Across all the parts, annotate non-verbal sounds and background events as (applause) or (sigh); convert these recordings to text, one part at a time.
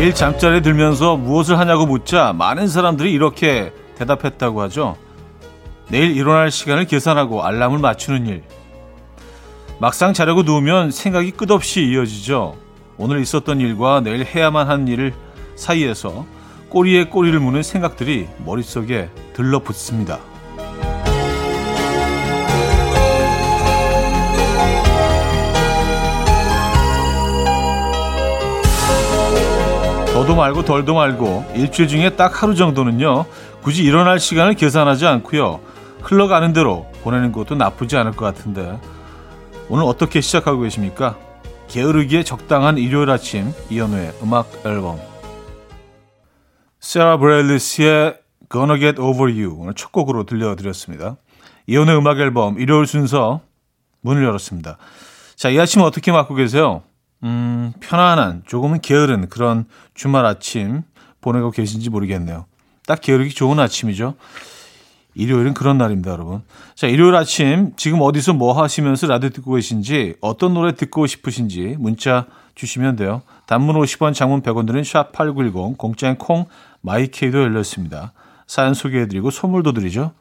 매일 잠자리에 들면서 무엇을 하냐고 묻자 많은 사람들이 이렇게 대답했다고 하죠. 내일 일어날 시간을 계산하고 알람을 맞추는 일. 막상 자려고 누우면 생각이 끝없이 이어지죠. 오늘 있었던 일과 내일 해야만 하는 일 사이에서 꼬리에 꼬리를 무는 생각들이 머릿속에 들러붙습니다. 더도 말고 덜도 말고 일주일 중에 딱 하루 정도는요 굳이 일어날 시간을 계산하지 않고요 흘러가는 대로 보내는 것도 나쁘지 않을 것 같은데 오늘 어떻게 시작하고 계십니까? 게으르기에 적당한 일요일 아침 이연우의 음악 앨범 세라 브레일리스의 Gonna Get Over You 오늘 첫 곡으로 들려드렸습니다. 이연우의 음악 앨범 일요일 순서 문을 열었습니다. 자, 이 아침 어떻게 맞고 계세요? 음, 편안한, 조금은 게으른 그런 주말 아침 보내고 계신지 모르겠네요. 딱 게으르기 좋은 아침이죠. 일요일은 그런 날입니다, 여러분. 자, 일요일 아침 지금 어디서 뭐 하시면서 라디오 듣고 계신지 어떤 노래 듣고 싶으신지 문자 주시면 돼요. 단문 50원, 장문 100원 드는 샵8910 공짜인 콩 마이케이도 열렸습니다. 사연 소개해 드리고 선물도 드리죠.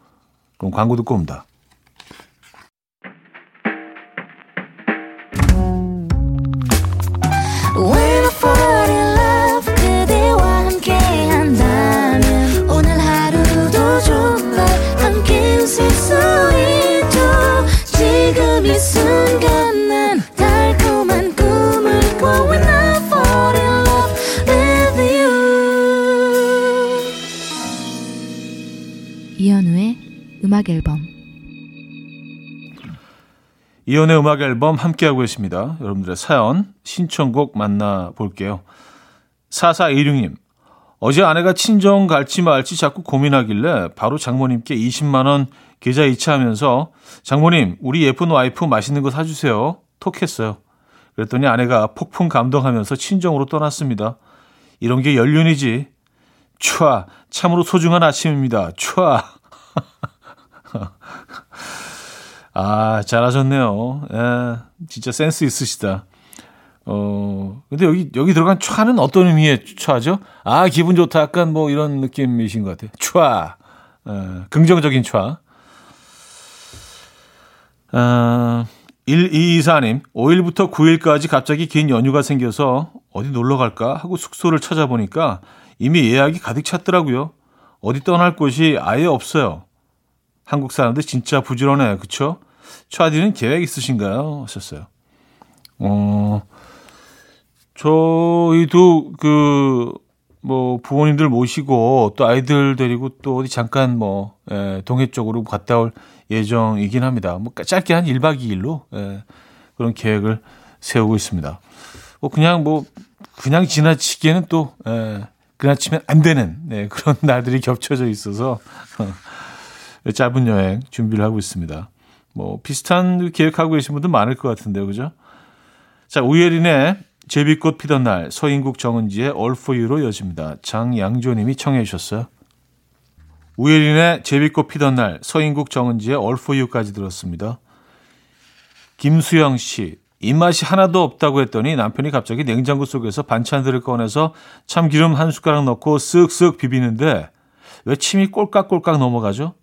그럼 광고 듣고 옵니다. 음악 앨범 이연의 음악 앨범 함께하고 있습니다. 여러분들의 사연, 신청곡 만나볼게요. 4416님, 어제 아내가 친정 갈지 말지 자꾸 고민하길래 바로 장모님께 20만 원 계좌 이체하면서 장모님, 우리 예쁜 와이프 맛있는 거 사주세요. 톡 했어요. 그랬더니 아내가 폭풍 감동하면서 친정으로 떠났습니다. 이런 게 연륜이지. 촤, 참으로 소중한 아침입니다. 촤. 아, (laughs) (laughs) 잘하셨네요. 예, 진짜 센스 있으시다. 어, 근데 여기, 여기 들어간 촤는 어떤 의미의 촤죠? 아, 기분 좋다. 약간 뭐 이런 느낌이신 것 같아요. 촤. 예, 긍정적인 촤. 아, 1224님, 5일부터 9일까지 갑자기 긴 연휴가 생겨서 어디 놀러 갈까 하고 숙소를 찾아보니까 이미 예약이 가득 찼더라고요. 어디 떠날 곳이 아예 없어요. 한국 사람들 진짜 부지런해. 그쵸? 차디는 계획 있으신가요? 하셨어요. 어, 저희도 그, 뭐, 부모님들 모시고 또 아이들 데리고 또 어디 잠깐 뭐, 예, 동해 쪽으로 갔다 올 예정이긴 합니다. 뭐, 짧게 한 1박 2일로, 예, 그런 계획을 세우고 있습니다. 뭐, 그냥 뭐, 그냥 지나치기에는 또, 예, 그나치면 안 되는, 네, 그런 (laughs) 날들이 겹쳐져 있어서, 짧은 여행 준비를 하고 있습니다. 뭐 비슷한 계획하고 계신 분들 많을 것 같은데요. 그죠? 자, 우예린의 제비꽃 피던 날, 서인국 정은지의 All For You로 여집니다. 장양조님이 청해 주셨어요. 우예린의 제비꽃 피던 날, 서인국 정은지의 All For You까지 들었습니다. 김수영 씨, 입맛이 하나도 없다고 했더니 남편이 갑자기 냉장고 속에서 반찬들을 꺼내서 참기름 한 숟가락 넣고 쓱쓱 비비는데 왜 침이 꼴깍꼴깍 넘어가죠?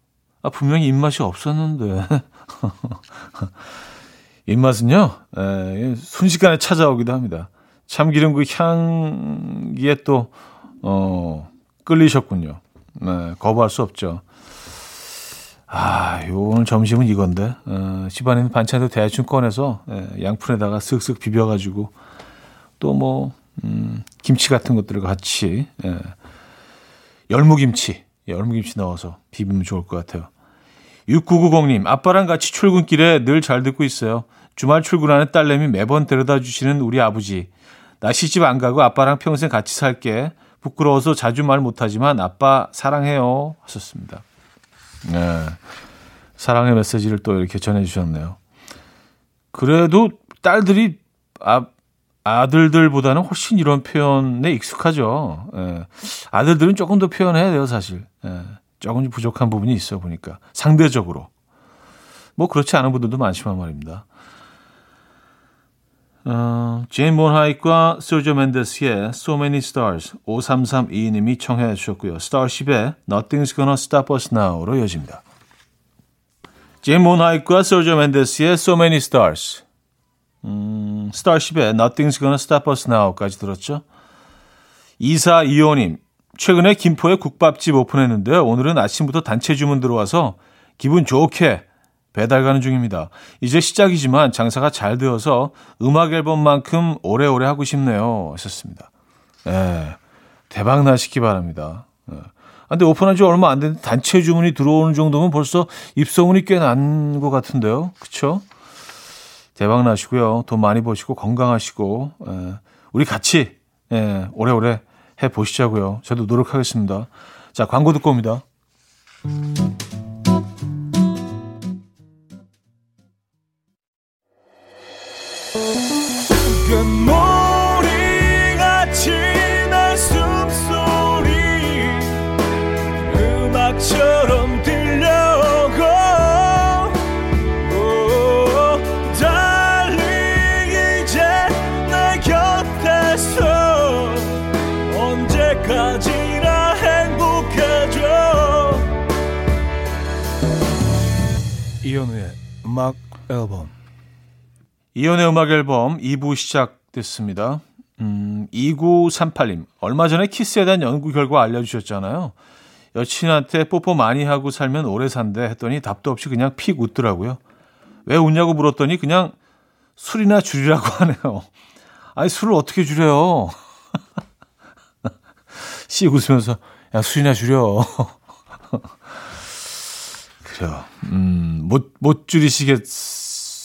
아, 분명히 입맛이 없었는데. (laughs) 입맛은요, 에, 순식간에 찾아오기도 합니다. 참기름 그 향기에 또, 어, 끌리셨군요. 네, 거부할 수 없죠. 아, 요 오늘 점심은 이건데, 어, 집안에 있는 반찬도 대충 꺼내서, 에, 양푼에다가 쓱쓱 비벼가지고, 또 뭐, 음, 김치 같은 것들을 같이, 에, 열무김치, 열무김치 넣어서 비비면 좋을 것 같아요. 6990님, 아빠랑 같이 출근길에 늘 잘 듣고 있어요. 주말 출근하는 딸내미 매번 데려다 주시는 우리 아버지. 나 시집 안 가고 아빠랑 평생 같이 살게. 부끄러워서 자주 말 못하지만 아빠 사랑해요. 하셨습니다. 네. 사랑의 메시지를 또 이렇게 전해주셨네요. 그래도 딸들이 아, 아들들보다는 훨씬 이런 표현에 익숙하죠. 예. 아들들은 조금 더 표현해야 돼요, 사실. 예. 조금 부족한 부분이 있어 보니까 상대적으로 뭐 그렇지 않은 분들도 많지만 말입니다. 어, 제인 몬하잇과 세르지오 멘데스의 So Many Stars 5332님이 청해 주셨고요. 스타쉽의 Nothing's Gonna Stop Us Now로 이어집니다. 제인 몬하잇과 세르지오 멘데스의 So Many Stars 음, 스타쉽의 Nothing's Gonna Stop Us Now까지 들었죠. 2425님 최근에 김포에 국밥집 오픈했는데 오늘은 아침부터 단체 주문 들어와서 기분 좋게 배달 가는 중입니다. 이제 시작이지만 장사가 잘 되어서 음악 앨범만큼 오래오래 하고 싶네요. 하셨습니다. 예, 대박 나시기 바랍니다. 예. 근데 오픈한 지 얼마 안 됐는데 단체 주문이 들어오는 정도면 벌써 입소문이 꽤 난 것 같은데요. 그쵸? 대박 나시고요. 돈 많이 버시고 건강하시고, 예. 우리 같이, 예, 오래오래 해 보시자고요. 저도 노력하겠습니다. 자, 광고 듣고 옵니다. 이연우의 음악 앨범. 이연우의 음악 앨범 2부 시작됐습니다. 음, 2938님. 얼마 전에 키스에 대한 연구 결과 알려주셨잖아요. 여친한테 뽀뽀 많이 하고 살면 오래 산대 했더니 답도 없이 그냥 픽 웃더라고요. 왜 웃냐고 물었더니 그냥 술이나 줄이라고 (laughs) 하네요. 아니, 술을 어떻게 줄여요? (laughs) 씩 웃으면서, 야, 술이나 줄여. (laughs) 그래요. 음, 못, 못 줄이시겠어요?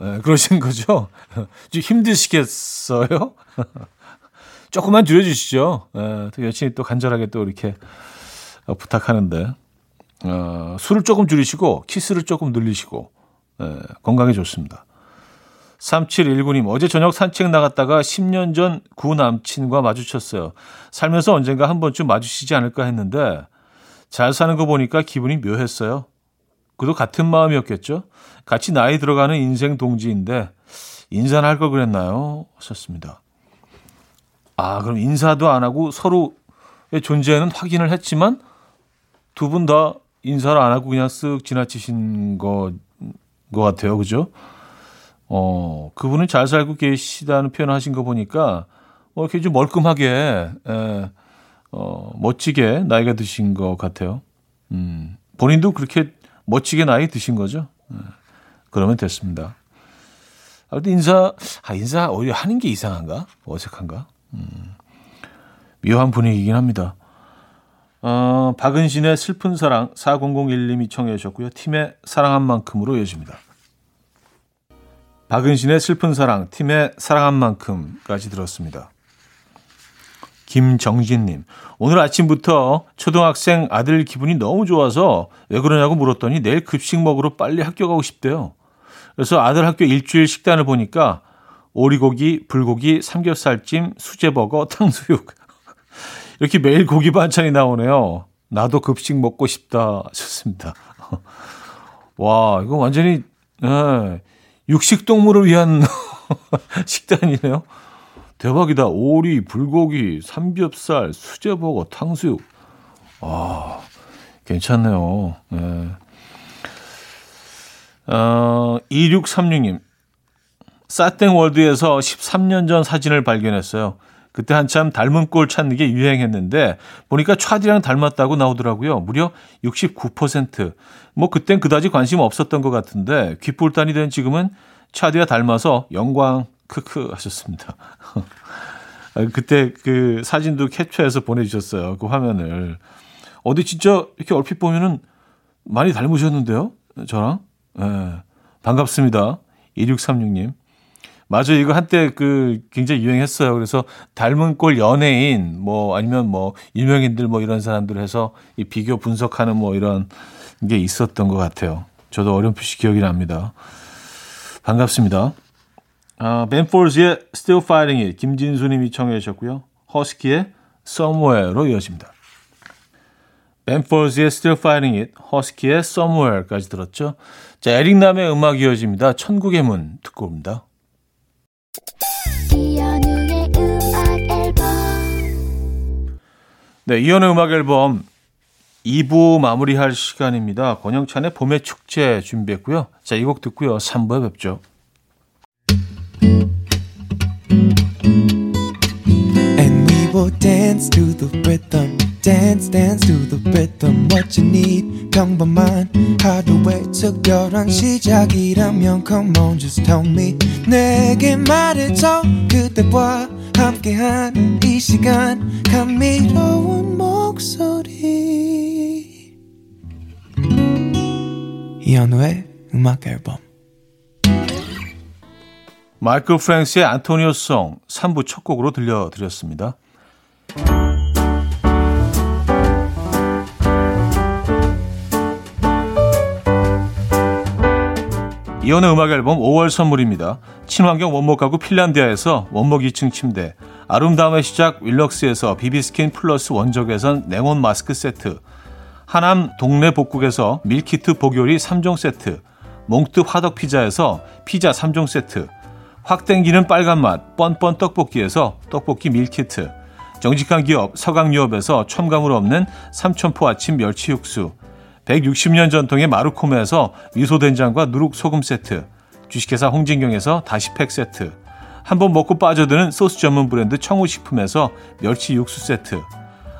네, 그러신 거죠? (laughs) 좀 힘드시겠어요? (laughs) 조금만 줄여주시죠. 네, 또 여친이 또 간절하게 또 이렇게 어, 부탁하는데, 어, 술을 조금 줄이시고, 키스를 조금 늘리시고, 네, 건강에 좋습니다. 3719님, 어제 저녁 산책 나갔다가 10년 전 구 남친과 마주쳤어요. 살면서 언젠가 한 번쯤 마주치지 않을까 했는데, 잘 사는 거 보니까 기분이 묘했어요. 그도 같은 마음이었겠죠? 같이 나이 들어가는 인생 동지인데 인사는 할 걸 그랬나요? 하셨습니다. 아, 그럼 인사도 안 하고 서로의 존재는 확인을 했지만 두 분 다 인사를 안 하고 그냥 쓱 지나치신 거, 거 같아요. 그죠? 어, 그분은 잘 살고 계시다는 표현을 하신 거 보니까 뭐 이렇게 좀 멀끔하게, 에, 어, 멋지게 나이가 드신 것 같아요. 음, 본인도 그렇게 멋지게 나이 드신 거죠. 네. 그러면 됐습니다. 아, 근데 인사, 아, 인사 오히려 하는 게 이상한가? 어색한가? 음, 묘한 분위기긴 합니다. 어, 박은신의 슬픈 사랑 4001님이 청해 주셨고요. 팀의 사랑한 만큼으로 이어집니다. 박은신의 슬픈 사랑, 팀의 사랑한 만큼까지 들었습니다. 김정진님, 오늘 아침부터 초등학생 아들 기분이 너무 좋아서 왜 그러냐고 물었더니 내일 급식 먹으러 빨리 학교 가고 싶대요. 그래서 아들 학교 일주일 식단을 보니까 오리고기, 불고기, 삼겹살찜, 수제버거, (laughs) 탕수육. 이렇게 매일 고기 반찬이 나오네요. 나도 급식 먹고 싶다 하셨습니다. (laughs) 와, 이거 완전히, 예, 육식동물을 위한 (laughs) 식단이네요. 대박이다. 오리, 불고기, 삼겹살, 수제버거, 탕수육. 아, 괜찮네요. 네. 어, 2636님. 사땡월드에서 13년 전 사진을 발견했어요. 그때 한참 닮은 꼴 찾는 게 유행했는데 보니까 차디랑 닮았다고 나오더라고요. 무려 69%. 뭐 그땐 그다지 관심 없었던 것 같은데 귓불단이 된 지금은 차디와 닮아서 영광 크크 하셨습니다. (laughs) 그때 그 사진도 캡처해서 보내주셨어요. 그 화면을. 어디 진짜 이렇게 얼핏 보면은 많이 닮으셨는데요? 저랑? 예. 네. 반갑습니다. 2636님. 맞아, 이거 한때 그 굉장히 유행했어요. 그래서 닮은 꼴 연예인, 뭐 아니면 뭐 유명인들 뭐 이런 사람들 해서 이 비교 분석하는 뭐 이런 게 있었던 것 같아요. 저도 어렴풋이 기억이 납니다. 반갑습니다. 아, 어, 벤폴즈의 Still Fighting It 김진수님이 청해 주셨고요. 허스키의 Somewhere로 이어집니다. 벤폴즈의 Still Fighting It, 허스키의 Somewhere까지 들었죠. 자, 에릭남의 음악 이어집니다. 천국의 문 듣고 옵니다. 네, 이연의 음악 앨범 2부 마무리할 시간입니다. 권영찬의 봄의 축제 준비했고요. 자, 이 곡 듣고요. 3부에 뵙죠. Will dance to the rhythm. Dance, dance to the rhythm. What you need, 평범한 하루의 특별한 시작이라면 Come on, just tell me. 내게 말해줘. 그대와 함께한 이 시간. 감미로운 목소리. 이현우의 음악 앨범. 마이클 프랭스의 안토니오 송 3부 첫 곡으로 들려드렸습니다. 이현우의 음악 앨범 5월 선물입니다. 친환경 원목 가구 핀란디아에서 원목 2층 침대, 아름다움의 시작 윌럭스에서 비비스킨 플러스 원적외선 냉온 마스크 세트, 하남 동네 복국에서 밀키트 복요리 3종 세트, 몽뜨 화덕 피자에서 피자 3종 세트, 확 땡기는 빨간 맛 뻔뻔 떡볶이에서 떡볶이 밀키트, 정직한 기업 서강유업에서 첨가물 없는 삼천포 아침 멸치 육수, 160년 전통의 마루코메에서 미소된장과 누룩소금 세트, 주식회사 홍진경에서 다시팩 세트, 한번 먹고 빠져드는 소스 전문 브랜드 청우식품에서 멸치 육수 세트,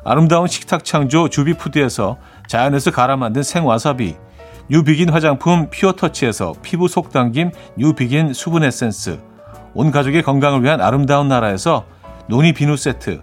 아름다운 식탁 창조 주비푸드에서 자연에서 갈아 만든 생와사비, 뉴비긴 화장품 퓨어터치에서 피부 속당김 뉴비긴 수분 에센스, 온 가족의 건강을 위한 아름다운 나라에서 노니 비누 세트,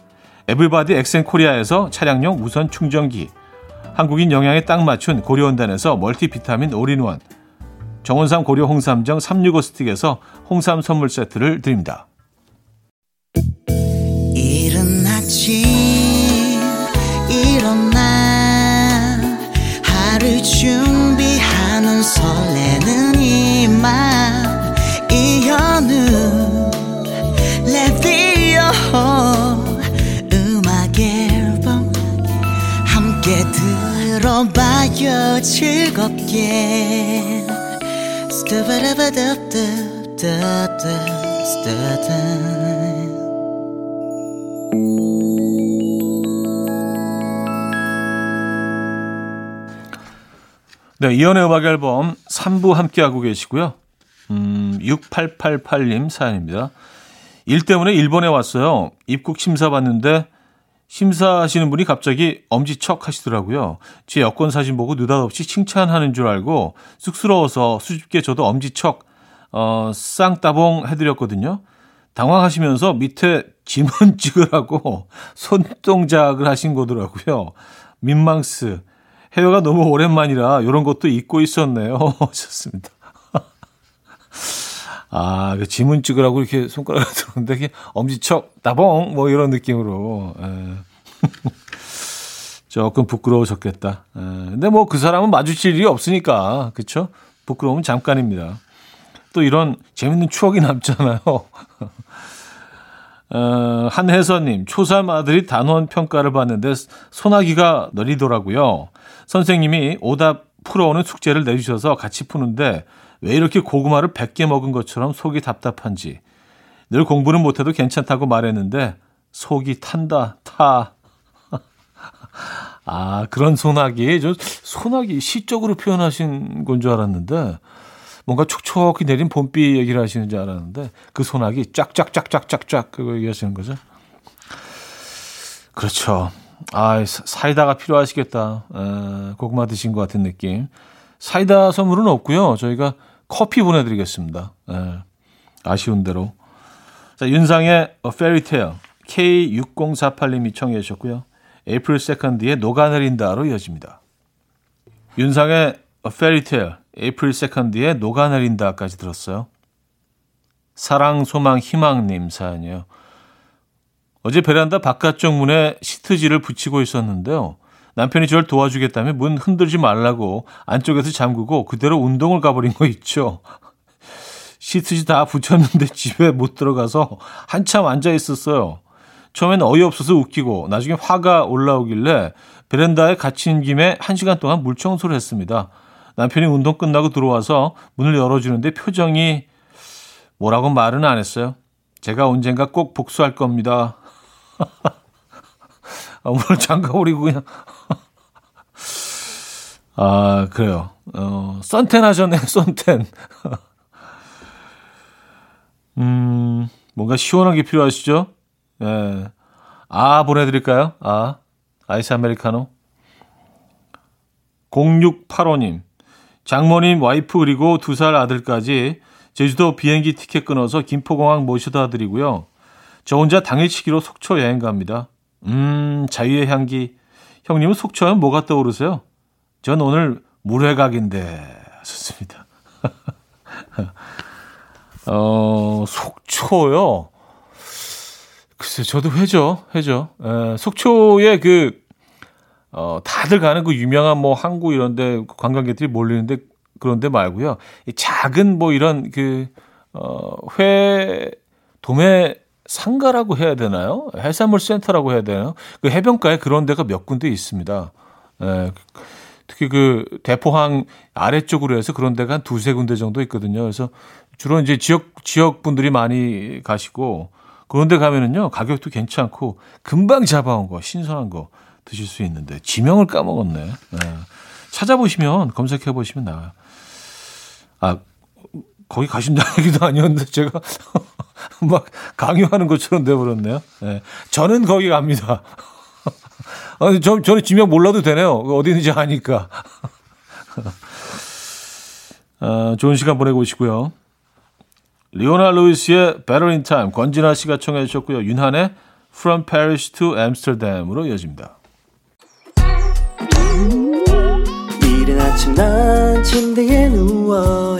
에블바디 엑센코리아에서 차량용 무선 충전기, 한국인 영양에 딱 맞춘 고려원단에서 멀티비타민 올인원, 정원삼 고려 홍삼정 365 스틱에서 홍삼 선물 세트를 드립니다. 이른 일어나 하루 준비하는 설레는 이맘 들어봐요 즐겁게 스타바라바답답답답답 네, 이연의 음악 앨범 3부 함께하고 계시고요. 음, 6888님 사연입니다. 일 때문에 일본에 왔어요. 입국 심사 받는데 심사하시는 분이 갑자기 엄지척 하시더라고요. 제 여권 사진 보고 느닷없이 칭찬하는 줄 알고 쑥스러워서 수줍게 저도 엄지척 어, 쌍따봉 해드렸거든요. 당황하시면서 밑에 지문 (laughs) 찍으라고 손동작을 하신 거더라고요. 민망스. 해외가 너무 오랜만이라 이런 것도 잊고 있었네요. (laughs) 하셨습니다. (laughs) 아, 그 지문 찍으라고 이렇게 손가락을 (laughs) 들었는데, 이게 엄지척, 따봉! 뭐 이런 느낌으로. 에. (laughs) 조금 부끄러우셨겠다. 에. 근데 뭐 그 사람은 마주칠 일이 없으니까, 그쵸? 부끄러움은 잠깐입니다. 또 이런 재밌는 추억이 남잖아요. (laughs) 어, 한혜선님, 초3 아들이 단원 평가를 봤는데 소나기가 느리더라고요. 선생님이 오답 풀어오는 숙제를 내주셔서 같이 푸는데 왜 이렇게 고구마를 100개 먹은 것처럼 속이 답답한지 늘 공부는 못해도 괜찮다고 말했는데 속이 탄다, 타. (laughs) 아, 그런 소나기. 저 소나기 시적으로 표현하신 건 줄 알았는데 뭔가 촉촉히 내린 봄비 얘기를 하시는 줄 알았는데 그 소나기 쫙쫙쫙쫙쫙쫙 그거 얘기하시는 거죠. 그렇죠. 아, 사이다가 필요하시겠다. 에, 고구마 드신 것 같은 느낌. 사이다 선물은 없고요. 저희가 커피 보내드리겠습니다. 에, 아쉬운 대로. 자, 윤상의 Tale K6048님이 청해 주셨고요. April Second의 녹아내린다로 이어집니다. 윤상의 Tale April Second의 녹아내린다까지 들었어요. 사랑, 소망, 희망님 사연이요. 어제 베란다 바깥쪽 문에 시트지를 붙이고 있었는데요. 남편이 저를 도와주겠다며 문 흔들지 말라고 안쪽에서 잠그고 그대로 운동을 가버린 거 있죠. 시트지 다 붙였는데 (laughs) 집에 못 들어가서 한참 앉아 있었어요. 처음엔 어이없어서 웃기고 나중에 화가 올라오길래 베란다에 갇힌 김에 한 시간 동안 물청소를 했습니다. 남편이 운동 끝나고 들어와서 문을 열어주는데 표정이 뭐라고 말은 안 했어요. 제가 언젠가 꼭 복수할 겁니다. 아, 오늘 잠가버리고 그냥. 아, 그래요. 어, 썬텐 하셨네, 썬텐. 음, 뭔가 시원한 게 필요하시죠? 예. 아, 보내드릴까요? 아, 아이스 아메리카노. 0685님, 장모님, 와이프, 그리고 두 살 아들까지 제주도 비행기 티켓 끊어서 김포공항 모셔다 드리고요. 저 혼자 당일치기로 속초 여행 갑니다. 음, 자유의 향기. 형님은 속초 하면 뭐가 떠오르세요? 전 오늘 물회각인데. 좋습니다. (laughs) 어, 속초요. 글쎄, 저도 회죠, 회죠. 에, 속초에 그, 어, 다들 가는 그 유명한 뭐 항구 이런데 관광객들이 몰리는데 그런데 말고요. 이 작은 뭐 이런 그, 어, 회, 도매 상가라고 해야 되나요? 해산물 센터라고 해야 되나요? 그 해변가에 그런 데가 몇 군데 있습니다. 에, 특히 그 대포항 아래쪽으로 해서 그런 데가 한 두세 군데 정도 있거든요. 그래서 주로 이제 지역, 지역 분들이 많이 가시고 그런 데 가면은요, 가격도 괜찮고, 금방 잡아온 거, 신선한 거 드실 수 있는데, 지명을 까먹었네. 네. 찾아보시면, 검색해 보시면 나와요. 아, 거기 가신다는 얘기도 아니었는데, 제가 (laughs) 막 강요하는 것처럼 돼버렸네요. 네. 저는 거기 갑니다. (laughs) 아니, 저, 저는 지명 몰라도 되네요. 어디 있는지 아니까. (laughs) 아, 좋은 시간 보내고 오시고요. 리오나 루이스의 Better in Time 권진아 씨가 청해 주셨고요. 윤한의 From Paris to Amsterdam으로 이어집니다. 이른 아침 난 침대에 누워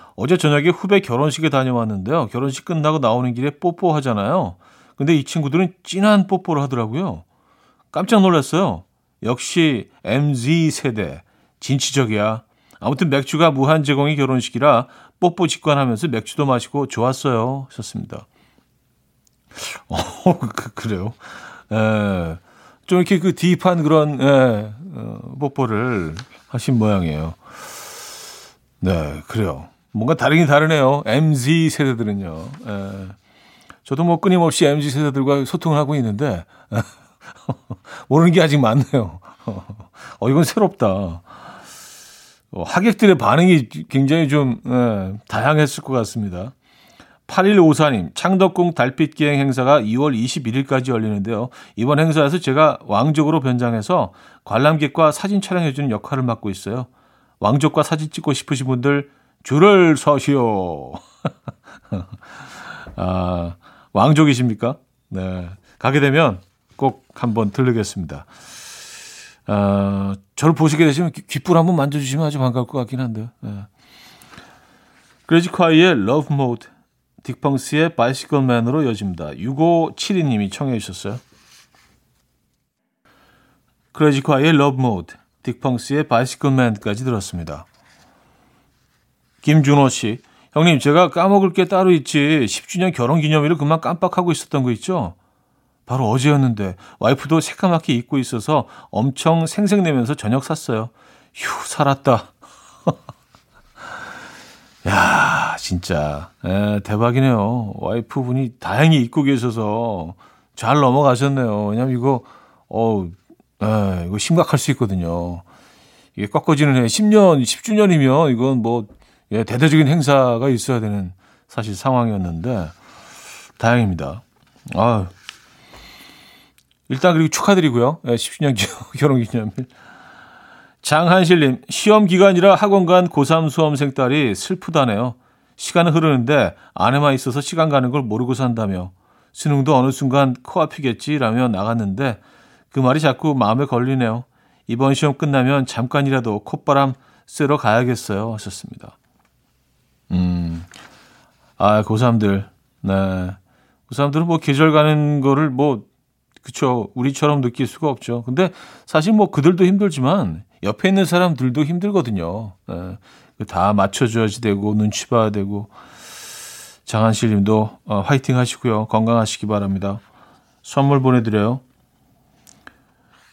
어제 저녁에 후배 결혼식에 다녀왔는데요. 결혼식 끝나고 나오는 길에 뽀뽀 하잖아요. 근데 이 친구들은 진한 뽀뽀를 하더라고요. 깜짝 놀랐어요. 역시 MZ 세대. 진취적이야. 아무튼 맥주가 무한 제공이 결혼식이라 뽀뽀 직관하면서 맥주도 마시고 좋았어요. 하셨습니다. 어, (laughs) 그, 그래요. 에, 좀 이렇게 그 딥한 그런, 에, 어, 뽀뽀를 하신 모양이에요. 네, 그래요. 뭔가 다르긴 다르네요. MZ 세대들은요. 에, 저도 뭐 끊임없이 MZ 세대들과 소통을 하고 있는데, (laughs) 모르는 게 아직 많네요. 어, 이건 새롭다. 어, 하객들의 반응이 굉장히 좀, 에, 다양했을 것 같습니다. 8154님, 창덕궁 달빛기행 행사가 2월 21일까지 열리는데요. 이번 행사에서 제가 왕족으로 변장해서 관람객과 사진 촬영해주는 역할을 맡고 있어요. 왕족과 사진 찍고 싶으신 분들 줄을 서시오. (laughs) 아, 왕족이십니까? 네. 가게 되면 꼭 한번 들르겠습니다. 아, 저를 보시게 되시면 귓불 한번 만져주시면 아주 반가울 것 같긴 한데. 네. 그레지콰이의 Love Mode, 딕펑스의 Bicycle Man으로 이어집니다. 6572님이 청해 주셨어요. 크레지콰이의 Love 딕펑스의 Bicycle Man까지 들었습니다. 김준호 씨, 형님 제가 까먹을 게 따로 있지 10주년 결혼 기념일을 그만 깜빡하고 있었던 거 있죠? 바로 어제였는데 와이프도 새까맣게 잊고 있어서 엄청 생색내면서 저녁 샀어요. 휴 살았다. (laughs) 야 진짜 에, 대박이네요. 와이프분이 다행히 잊고 계셔서 잘 넘어가셨네요. 왜냐면 이거 어 에, 이거 심각할 수 있거든요. 이게 꺾어지는 해 10년 10주년이면 이건 뭐 예, 대대적인 행사가 있어야 되는 사실 상황이었는데 다행입니다. 아 일단 그리고 축하드리고요. 예, 10주년 (laughs) 결혼 기념일. 장한실님, 시험 기간이라 학원 간 고3 수험생 딸이 슬프다네요. 시간은 흐르는데 안에만 있어서 시간 가는 걸 모르고 산다며 수능도 어느 순간 코앞이겠지라며 나갔는데 그 말이 자꾸 마음에 걸리네요. 이번 시험 끝나면 잠깐이라도 콧바람 쐬러 가야겠어요. 하셨습니다. 음, 아, 고3들, 네. 고3들은 뭐 계절 가는 거를 뭐, 그쵸. 우리처럼 느낄 수가 없죠. 근데 사실 뭐 그들도 힘들지만 옆에 있는 사람들도 힘들거든요. 네. 다 맞춰줘야지 되고, 눈치 봐야 되고. 장한실 님도 어, 화이팅 하시고요. 건강하시기 바랍니다. 선물 보내드려요.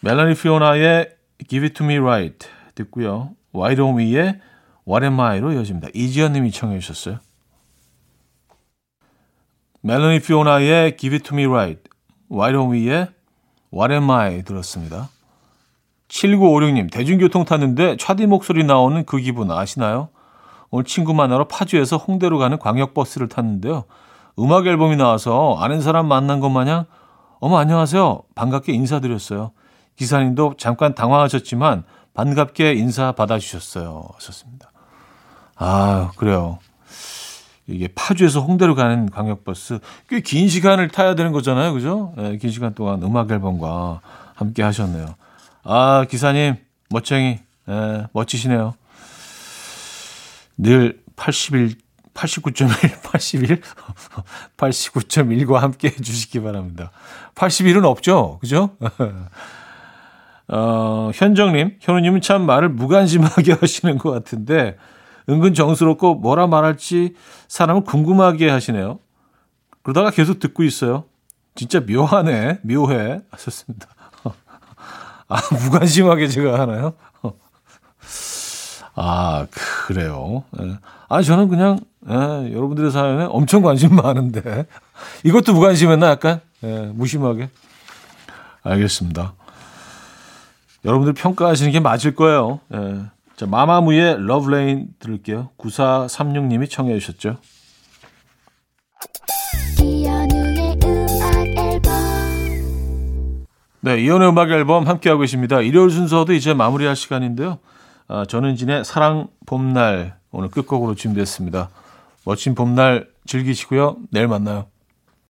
멜라니 피오나의 Give It To Me Right 듣고요. 와이로미의 I로 이어집니다. 이지연 님이 청해 주셨어요. 멜라니 피오나의 Give It To Me Right, 와이로미의 What Am I 들었습니다. 7956님, 대중교통 탔는데 차디 목소리 나오는 그 기분 아시나요? 오늘 친구 만나러 파주에서 홍대로 가는 광역버스를 탔는데요. 음악 앨범이 나와서 아는 사람 만난 것 마냥 어머 안녕하세요. 반갑게 인사드렸어요. 기사님도 잠깐 당황하셨지만 반갑게 인사 받아주셨어요. 하셨습니다. 아 그래요. 이게 파주에서 홍대로 가는 광역버스 꽤 긴 시간을 타야 되는 거잖아요. 그죠? 네, 긴 시간 동안 음악 앨범과 함께 하셨네요. 아 기사님 멋쟁이 네, 멋지시네요. 늘 81, 89.1, 81, 89.1과 함께 해주시기 바랍니다. 81은 없죠? 그죠? (laughs) 어, 현정님, 현우님은 참 말을 무관심하게 (laughs) 하시는 것 같은데, 은근 정스럽고 뭐라 말할지 사람을 궁금하게 하시네요. 그러다가 계속 듣고 있어요. 진짜 묘하네, 묘해. 하셨습니다. (laughs) 아, 무관심하게 제가 하나요? (laughs) 아, 그래요. 예. 아, 저는 그냥, 예, 여러분들의 사연에 엄청 관심 많은데. (laughs) 이것도 무관심했나, 약간? 예, 무심하게. 알겠습니다. 여러분들 평가하시는 게 맞을 거예요. 예. 자, 마마무의 Love Lane 들을게요. 9436님이 청해 주셨죠. 네, 이현우의 음악 앨범 함께하고 계십니다. 일요일 순서도 이제 마무리할 시간인데요. 아, 전은진의 사랑 봄날 오늘 끝곡으로 준비했습니다. 멋진 봄날 즐기시고요. 내일 만나요.